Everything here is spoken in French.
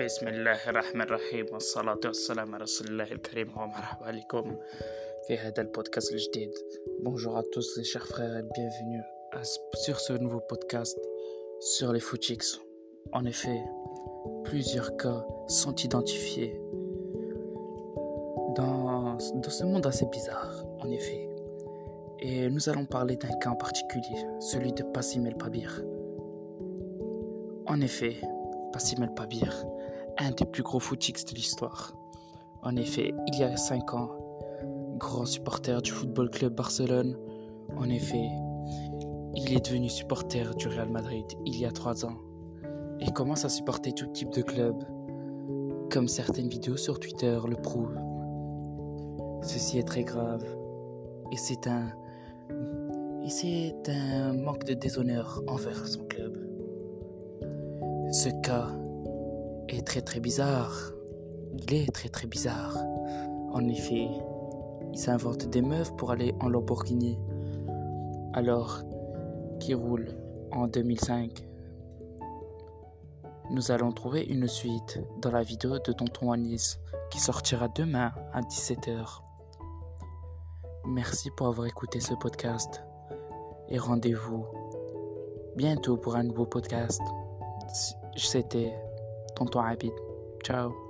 بسم الله الرحمن الرحيم والصلاة والسلام على رسول الله الكريم ومرحبا بكم في هذا البودكاست الجديد Bonjour à tous les chers frères et bienvenue à, sur ce nouveau podcast sur les footix. En effet, plusieurs cas sont identifiés dans, dans ce monde assez bizarre, en effet. Et nous allons parler d'un cas en particulier, celui de Passim El Pabir. En effet, Passim El Pabir, un des plus gros footix de l'histoire. En effet, il y a 5 ans, grand supporter du Football Club Barcelone. En effet, il est devenu supporter du Real Madrid il y a 3 ans et commence à supporter tout type de club, comme certaines vidéos sur Twitter le prouvent. Ceci est très grave et c'est un et c'est un manque de déshonneur envers son club. Ce cas est très très bizarre. Il est très très bizarre. En effet, il s'invente des meufs pour aller en Lamborghini. Alors qu'il roule en 2005. Nous allons trouver une suite dans la vidéo de Tonton Anis qui sortira demain à 17h. Merci pour avoir écouté ce podcast et rendez-vous bientôt pour un nouveau podcast. C'était Ciao.